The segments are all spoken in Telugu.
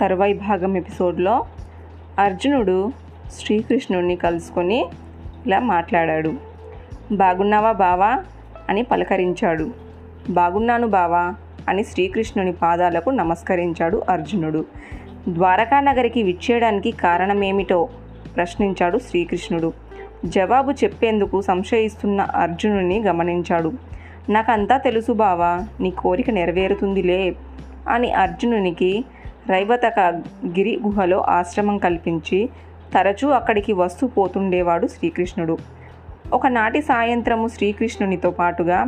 తరువాయి భాగం ఎపిసోడ్లో అర్జునుడు శ్రీకృష్ణుడిని కలుసుకొని ఇలా మాట్లాడాడు. బాగున్నావా బావా? అని పలకరించాడు. బాగున్నాను బావా అని శ్రీకృష్ణుని పాదాలకు నమస్కరించాడు అర్జునుడు. ద్వారకా నగరికి విచ్చేయడానికి కారణమేమిటో? ప్రశ్నించాడు శ్రీకృష్ణుడు. జవాబు చెప్పేందుకు సంశయిస్తున్న అర్జునుని గమనించాడు. నాకంతా తెలుసు బావా నీ కోరిక నెరవేరుతుందిలే అని అర్జునునికి రైవతక గిరి గుహలో ఆశ్రమం కల్పించి తరచూ అక్కడికి వస్తూ పోతుండేవాడు శ్రీకృష్ణుడు. ఒకనాటి సాయంత్రము శ్రీకృష్ణునితో పాటుగా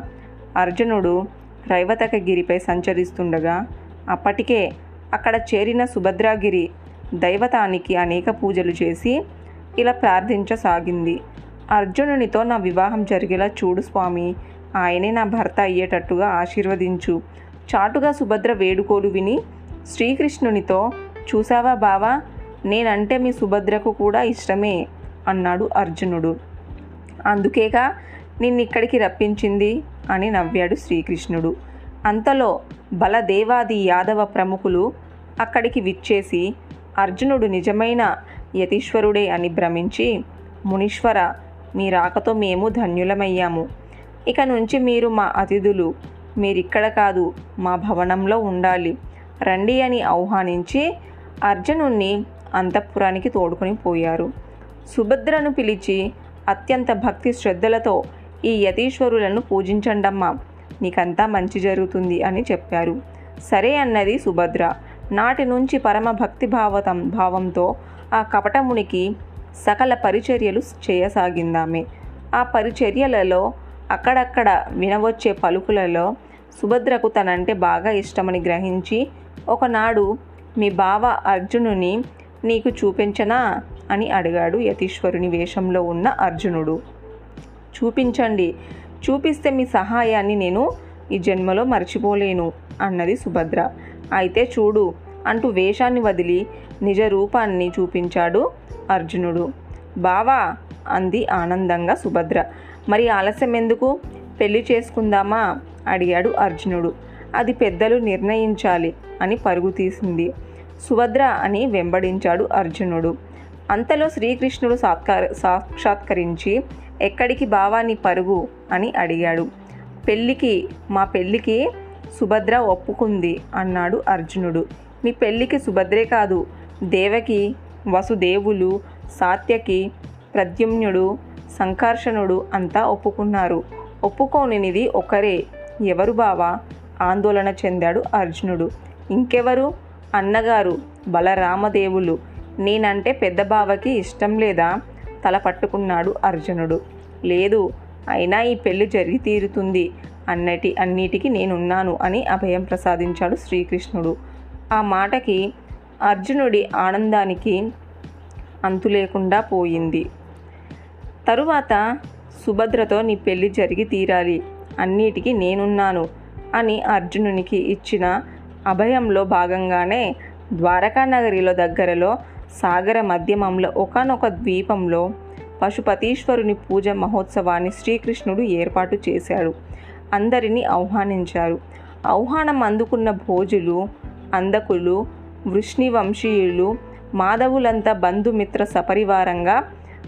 అర్జునుడు రైవతక గిరిపై సంచరిస్తుండగా అప్పటికే అక్కడ చేరిన సుభద్రాగిరి దైవతానికి అనేక పూజలు చేసి ఇలా ప్రార్థించసాగింది. అర్జునునితో నా వివాహం జరిగేలా చూడు స్వామి ఆయనే నా భర్త అయ్యేటట్టుగా ఆశీర్వదించు. చాటుగా సుభద్ర వేడుకోలు విని శ్రీకృష్ణునితో చూసావా బావా నేనంటే మీ సుభద్రకు కూడా ఇష్టమే అన్నాడు అర్జునుడు. అందుకేగా నిన్నిక్కడికి రప్పించింది అని నవ్వాడు శ్రీకృష్ణుడు. అంతలో బలదేవాది యాదవ ప్రముఖులు అక్కడికి విచ్చేసి అర్జునుడు నిజమైన యతీశ్వరుడే అని భ్రమించి మునీశ్వర మీ రాకతో మేము ధన్యులమయ్యాము. ఇక నుంచి మీరు మా అతిథులు. మీరిక్కడ కాదు మా భవనంలో ఉండాలి. రండి అని ఆహ్వానించి అర్జునుణ్ణి అంతఃపురానికి తోడుకొని పోయారు. సుభద్రను పిలిచి అత్యంత భక్తి శ్రద్ధలతో ఈ యతీశ్వరులను పూజించండమ్మా నీకంతా మంచి జరుగుతుంది అని చెప్పారు. సరే అన్నది సుభద్ర. నాటి నుంచి పరమ భక్తి భావతం భావంతో ఆ కపటమునికి సకల పరిచర్యలు చేయసాగిందామే. ఆ పరిచర్యలలో అక్కడక్కడ వినవచ్చే పలుకులలో సుభద్రకు తనంటే బాగా ఇష్టమని గ్రహించి ఒకనాడు మీ బావ అర్జునుని నీకు చూపించనా అని అడిగాడు యతీశ్వరుని వేషంలో ఉన్న అర్జునుడు. చూపించండి చూపిస్తే మీ సహాయాన్ని నేను ఈ జన్మలో మర్చిపోలేను అన్నది సుభద్ర. అయితే చూడు అంటూ వేషాన్ని వదిలి నిజ రూపాన్ని చూపించాడు అర్జునుడు. బావా అంది ఆనందంగా సుభద్ర. మరి ఆలస్యం ఎందుకు పెళ్ళి చేసుకుందామా? అడిగాడు అర్జునుడు. అది పెద్దలు నిర్ణయించాలి అని పరుగు తీసింది. సుభద్ర అని వెంబడించాడు అర్జునుడు. అంతలో శ్రీకృష్ణుడు సాత్కార సాక్షాత్కరించి ఎక్కడికి బావాని పరుగు? అని అడిగాడు. పెళ్ళికి మా పెళ్ళికి సుభద్ర ఒప్పుకుంది అన్నాడు అర్జునుడు. మీ పెళ్ళికి సుభద్రే కాదు. దేవకి వసుదేవులు సాత్యకి ప్రద్యుమ్నుడు సంకర్షణుడు అంతా ఒప్పుకున్నారు. ఒప్పుకోనిది ఒకరే. ఎవరు బావా? ఆందోళన చెందాడు అర్జునుడు. ఇంకెవరు? అన్నగారు బలరామదేవులు. నేనంటే పెద్ద బావకి ఇష్టం లేదా? తల పట్టుకున్నాడు అర్జునుడు. లేదు అయినా ఈ పెళ్ళి జరిగి తీరుతుంది. అన్నటి అన్నిటికీ నేనున్నాను అని అభయం ప్రసాదించాడు శ్రీకృష్ణుడు. ఆ మాటకి అర్జునుడి ఆనందానికి అంతు లేకుండా పోయింది. తరువాత సుభద్రతో నీ పెళ్ళి జరిగి తీరాలి. అన్నిటికీ నేనున్నాను. అని అర్జునునికి ఇచ్చిన అభయంలో భాగంగానే ద్వారకా నగరిలో దగ్గరలో సాగర మధ్యమంలో ఒకనొక ద్వీపంలో పశుపతీశ్వరుని పూజ మహోత్సవాన్ని శ్రీకృష్ణుడు ఏర్పాటు చేశాడు. అందరినీ ఆహ్వానించారు. ఆహ్వానం అందుకున్న భోజులు అందకులు వృష్ణివంశీయులు మాధవులంతా బంధుమిత్ర సపరివారంగా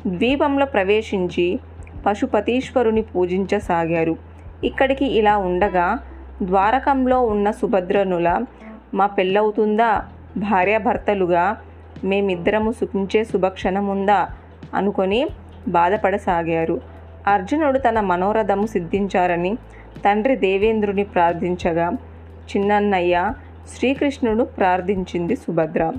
ద్వీపంలో ప్రవేశించి పశుపతీశ్వరుని పూజించసాగారు. ఇక్కడికి ఇలా ఉండగా ద్వారకంలో ఉన్న సుభద్రనుల మా పెళ్ళవుతుందా? భార్యాభర్తలుగా మేమిద్దరము సుఖించే శుభక్షణముందా అనుకొని బాధపడసాగారు. అర్జునుడు తన మనోరథము సిద్ధించారని తండ్రి దేవేంద్రుని ప్రార్థించగా చిన్నన్నయ్య శ్రీకృష్ణుడు ప్రార్థించింది సుభద్ర.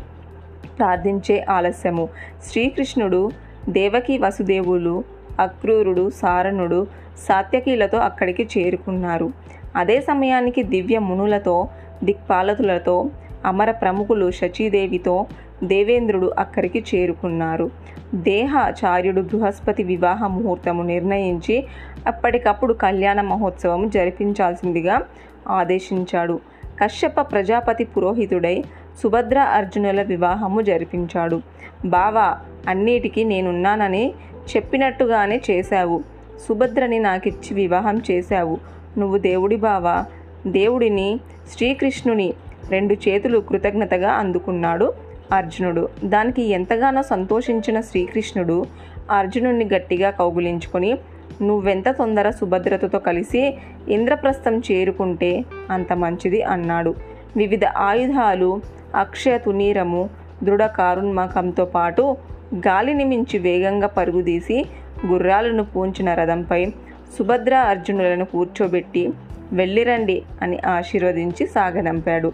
ప్రార్థించే ఆలస్యము. శ్రీకృష్ణుడు దేవకి వసుదేవులు అక్రూరుడు సారణుడు సాత్యకీలతో అక్కడికి చేరుకున్నారు. అదే సమయానికి దివ్య మునులతో దిక్పాలకులతో అమర ప్రముఖులు శచీదేవితో దేవేంద్రుడు అక్కడికి చేరుకున్నారు. దేహాచార్యుడు బృహస్పతి వివాహ ముహూర్తము నిర్ణయించి అప్పటికప్పుడు కళ్యాణ మహోత్సవం జరిపించాల్సిందిగా ఆదేశించాడు. కశ్యప ప్రజాపతి పురోహితుడై సుభద్ర అర్జునుల వివాహము జరిపించాడు. బావా అన్నిటికీ నేనున్నానని చెప్పినట్టుగానే చేశావు. సుభద్రని నాకిచ్చి వివాహం చేశావు. నువ్వు దేవుడి బావా. దేవుడిని శ్రీకృష్ణుని రెండు చేతులు కృతజ్ఞతగా అందుకున్నాడు అర్జునుడు. దానికి ఎంతగానో సంతోషించిన శ్రీకృష్ణుడు అర్జునుడిని గట్టిగా కౌగులించుకొని నువ్వెంత తొందర సుభద్రతతో కలిసి ఇంద్రప్రస్థం చేరుకుంటే అంత మంచిది అన్నాడు. వివిధ ఆయుధాలు అక్షయ తునీరము దృఢ కారుణ్మకంతో పాటు గాలిని మించి వేగంగా పరుగుదీసి గుర్రాలను పూంచిన రథంపై సుభద్ర అర్జునులను కూర్చోబెట్టి వెళ్ళిరండి అని ఆశీర్వదించి సాగనంపాడు.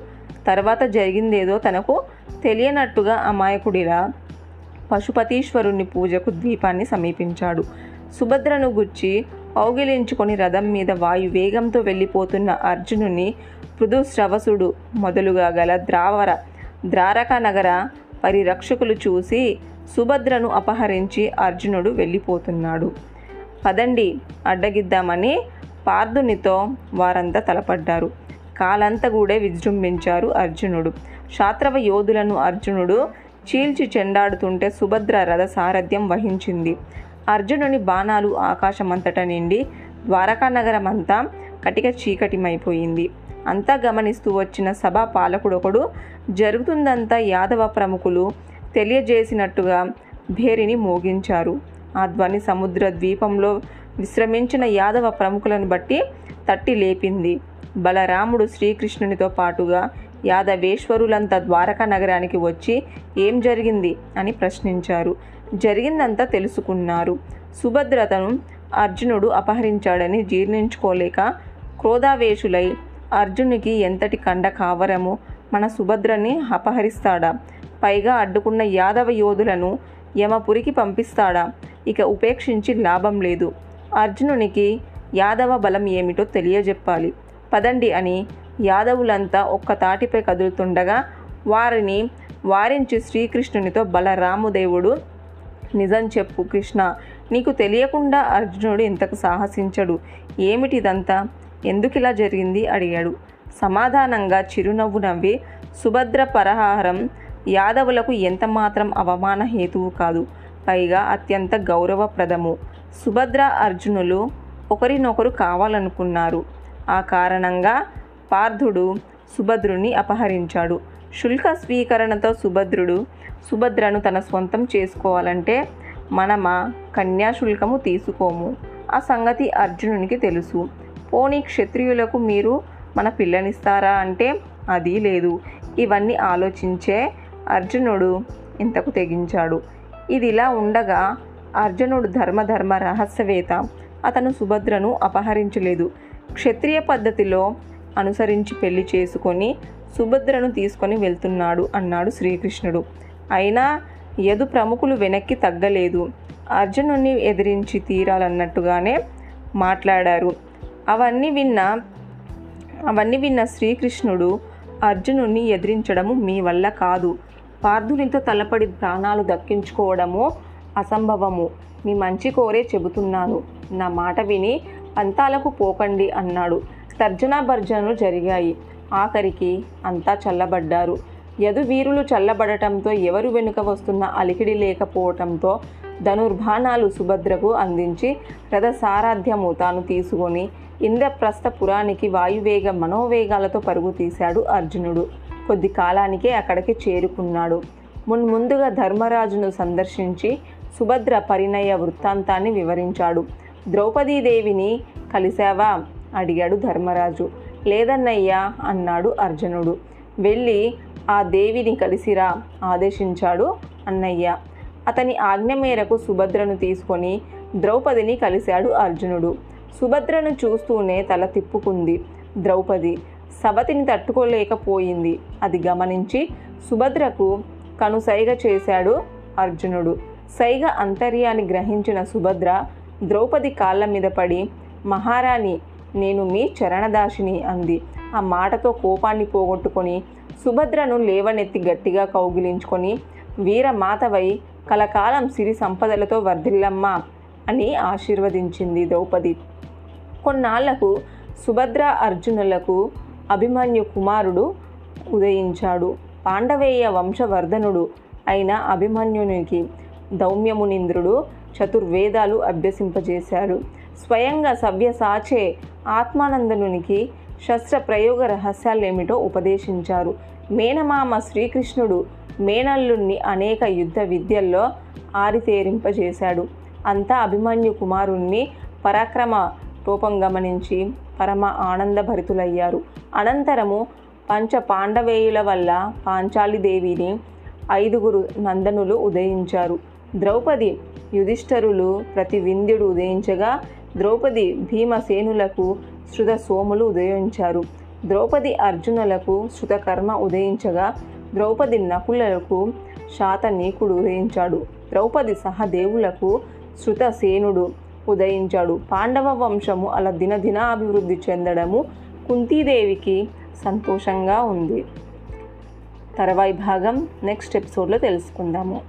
తర్వాత జరిగిందేదో తనకు తెలియనట్టుగా అమాయకుడిలా పశుపతీశ్వరుణ్ణి పూజకు ద్వీపాన్ని సమీపించాడు. సుభద్రను గుచ్చి పౌగిలించుకొని రథం మీద వాయు వేగంతో వెళ్ళిపోతున్న అర్జునుని పృథుశ్రవసుడు మొదలుగా గల ద్రావర ద్రారక నగర పరిరక్షకులు చూసి సుభద్రను అపహరించి అర్జునుడు వెళ్ళిపోతున్నాడు. పదండి అడ్డగిద్దామని పార్థునితో వారంతా తలపడ్డారు. కాలంతగూడే విజృంభించారు అర్జునుడు. శాత్రవ యోధులను అర్జునుడు చీల్చి చెండాడుతుంటే సుభద్ర రథ సారథ్యం వహించింది. అర్జునుని బాణాలు ఆకాశమంతట నిండి ద్వారకా నగరం అంతా కటిక చీకటిమైపోయింది. అంతా గమనిస్తూ వచ్చిన సభా పాలకుడొకడు జరుగుతుందంతా యాదవ ప్రముఖులు తెలియజేసినట్టుగా భేరిని మోగించారు. ఆ ధ్వని సముద్ర ద్వీపంలో విశ్రమించిన యాదవ ప్రముఖులను బట్టి తట్టి లేపింది. బలరాముడు శ్రీకృష్ణునితో పాటుగా యాదవేశ్వరులంతా ద్వారకా నగరానికి వచ్చి ఏం జరిగింది అని ప్రశ్నించారు. జరిగిందంతా తెలుసుకున్నారు. సుభద్రతను అర్జునుడు అపహరించాడని జీర్ణించుకోలేక క్రోధావేశులై అర్జునికి ఎంతటి కండ కావరము మన సుభద్రని అపహరిస్తాడా? పైగా అడ్డుకున్న యాదవ యోధులను యమపురికి పంపిస్తాడా? ఇక ఉపేక్షించి లాభం లేదు. అర్జునునికి యాదవ బలం ఏమిటో తెలియజెప్పాలి. పదండి అని యాదవులంతా ఒక్క తాటిపై కదులుతుండగా వారిని వారించి శ్రీకృష్ణునితో బలరాముదేవుడు నిజం చెప్పు కృష్ణ నీకు తెలియకుండా అర్జునుడు ఇంతకు సాహసించడు. ఏమిటిదంతా? ఎందుకు ఇలా జరిగింది? అడిగాడు. సమాధానంగా చిరునవ్వు నవ్వి సుభద్ర పరహారం యాదవులకు ఎంతమాత్రం అవమాన హేతువు కాదు. పైగా అత్యంత గౌరవప్రదము. సుభద్ర అర్జునులు ఒకరినొకరు కావాలనుకున్నారు. ఆ కారణంగా పార్థుడు సుభద్రుని అపహరించాడు. శుల్క స్వీకరణతో సుభద్రుడు సుభద్రను తన సొంతం చేసుకోవాలంటే మనమా కన్యాశుల్కము తీసుకోము. ఆ సంగతి అర్జునునికి తెలుసు. పోనీ క్షత్రియులకు మీరు మన పిల్లనిస్తారా అంటే అది లేదు. ఇవన్నీ ఆలోచించే అర్జునుడు ఇంతకు తెగించాడు. ఇది ఇలా ఉండగా అర్జునుడు ధర్మధర్మ రహస్యవేత్త. అతను సుభద్రను అపహరించలేదు. క్షత్రియ పద్ధతిలో అనుసరించి పెళ్ళి చేసుకొని సుభద్రను తీసుకొని వెళ్తున్నాడు అన్నాడు శ్రీకృష్ణుడు. అయినా యదు ప్రముఖులు వెనక్కి తగ్గలేదు. అర్జునుడిని ఎదిరించి తీరాలన్నట్టుగానే మాట్లాడారు. అవన్నీ విన్న అవన్నీ విన్న శ్రీకృష్ణుడు అర్జునుడిని ఎదిరించడము మీ వల్ల కాదు. పార్థునితో తలపడి ప్రాణాలు దక్కించుకోవడము అసంభవము. మీ మంచి కోరే చెబుతున్నాను. నా మాట విని పంతాలకు పోకండి అన్నాడు. తర్జనా భర్జనలు జరిగాయి. ఆఖరికి అంతా చల్లబడ్డారు. యదు వీరులు చల్లబడటంతో ఎవరు వెనుక వస్తున్న అలికిడి లేకపోవటంతో ధనుర్బాణాలు సుభద్రకు అందించి రథ సారాధ్యము తాను తీసుకొని ఇంద్రప్రస్థ పురానికి వాయువేగ మనోవేగాలతో పరుగు తీశాడు అర్జునుడు. కొద్ది కాలానికే అక్కడికి చేరుకున్నాడు. మున్ముందుగా ధర్మరాజును సందర్శించి సుభద్ర పరిణయ వృత్తాంతాన్ని వివరించాడు. ద్రౌపదీదేవిని కలిశావా? అడిగాడు ధర్మరాజు. లేదన్నయ్యా అన్నాడు అర్జునుడు. వెళ్ళి ఆ దేవిని కలిసిరా ఆదేశించాడు అన్నయ్య. అతని ఆజ్ఞ మేరకు సుభద్రను తీసుకొని ద్రౌపదిని కలిశాడు అర్జునుడు. సుభద్రను చూస్తూనే తల తిప్పుకుంది ద్రౌపది. సవతిని తట్టుకోలేకపోయింది. అది గమనించి సుభద్రకు కనుసైగ చేశాడు అర్జునుడు. సైగ అంతర్యాన్ని గ్రహించిన సుభద్ర ద్రౌపది కాళ్ళ మీద పడి మహారాణి నేను మీ చరణదాసిని అంది. ఆ మాటతో కోపాన్ని పోగొట్టుకొని సుభద్రను లేవనెత్తి గట్టిగా కౌగిలించుకొని వీరమాతవై కలకాలం సిరి సంపదలతో వర్ధిల్లమ్మా అని ఆశీర్వదించింది ద్రౌపది. కొన్నాళ్ళకు సుభద్ర అర్జునులకు అభిమన్యు కుమారుడు ఉదయించాడు. పాండవేయ వంశవర్ధనుడు అయిన అభిమన్యునికి దౌమ్యమునింద్రుడు చతుర్వేదాలు అభ్యసింపజేశాడు స్వయంగా సవ్యసాచే ఆత్మానందనునికి శస్త్ర ప్రయోగ రహస్యాలేమిటో ఉపదేశించారు. మేనమామ శ్రీకృష్ణుడు మేనల్లుణ్ణి అనేక యుద్ధ విద్యల్లో ఆరితేరింపజేశాడు. అంతా అభిమన్యు కుమారుణ్ణి పరాక్రమ రూపం గమనించి పరమ ఆనందభరితులయ్యారు. అనంతరము పంచ పాండవేయుల వల్ల పాంచాలిదేవిని ఐదుగురు నందనులు ఉదయించారు. ద్రౌపది యుధిష్ఠరులు ప్రతి వింధ్యుడు ఉదయించగా ద్రౌపది భీమసేనులకు శృత సోములు ఉదయించారు. ద్రౌపది అర్జునులకు శృతకర్మ ఉదయించగా ద్రౌపది నకులకు శాతనీకుడు ఉదయించాడు. ద్రౌపది సహదేవులకు శృతసేనుడు ఉదయించాడు. పాండవ వంశము అలా దినదిన అభివృద్ధి చెందడము కుంతీదేవికి సంతోషంగా ఉంది. తర్వాయి భాగం నెక్స్ట్ ఎపిసోడ్లో తెలుసుకుందాము.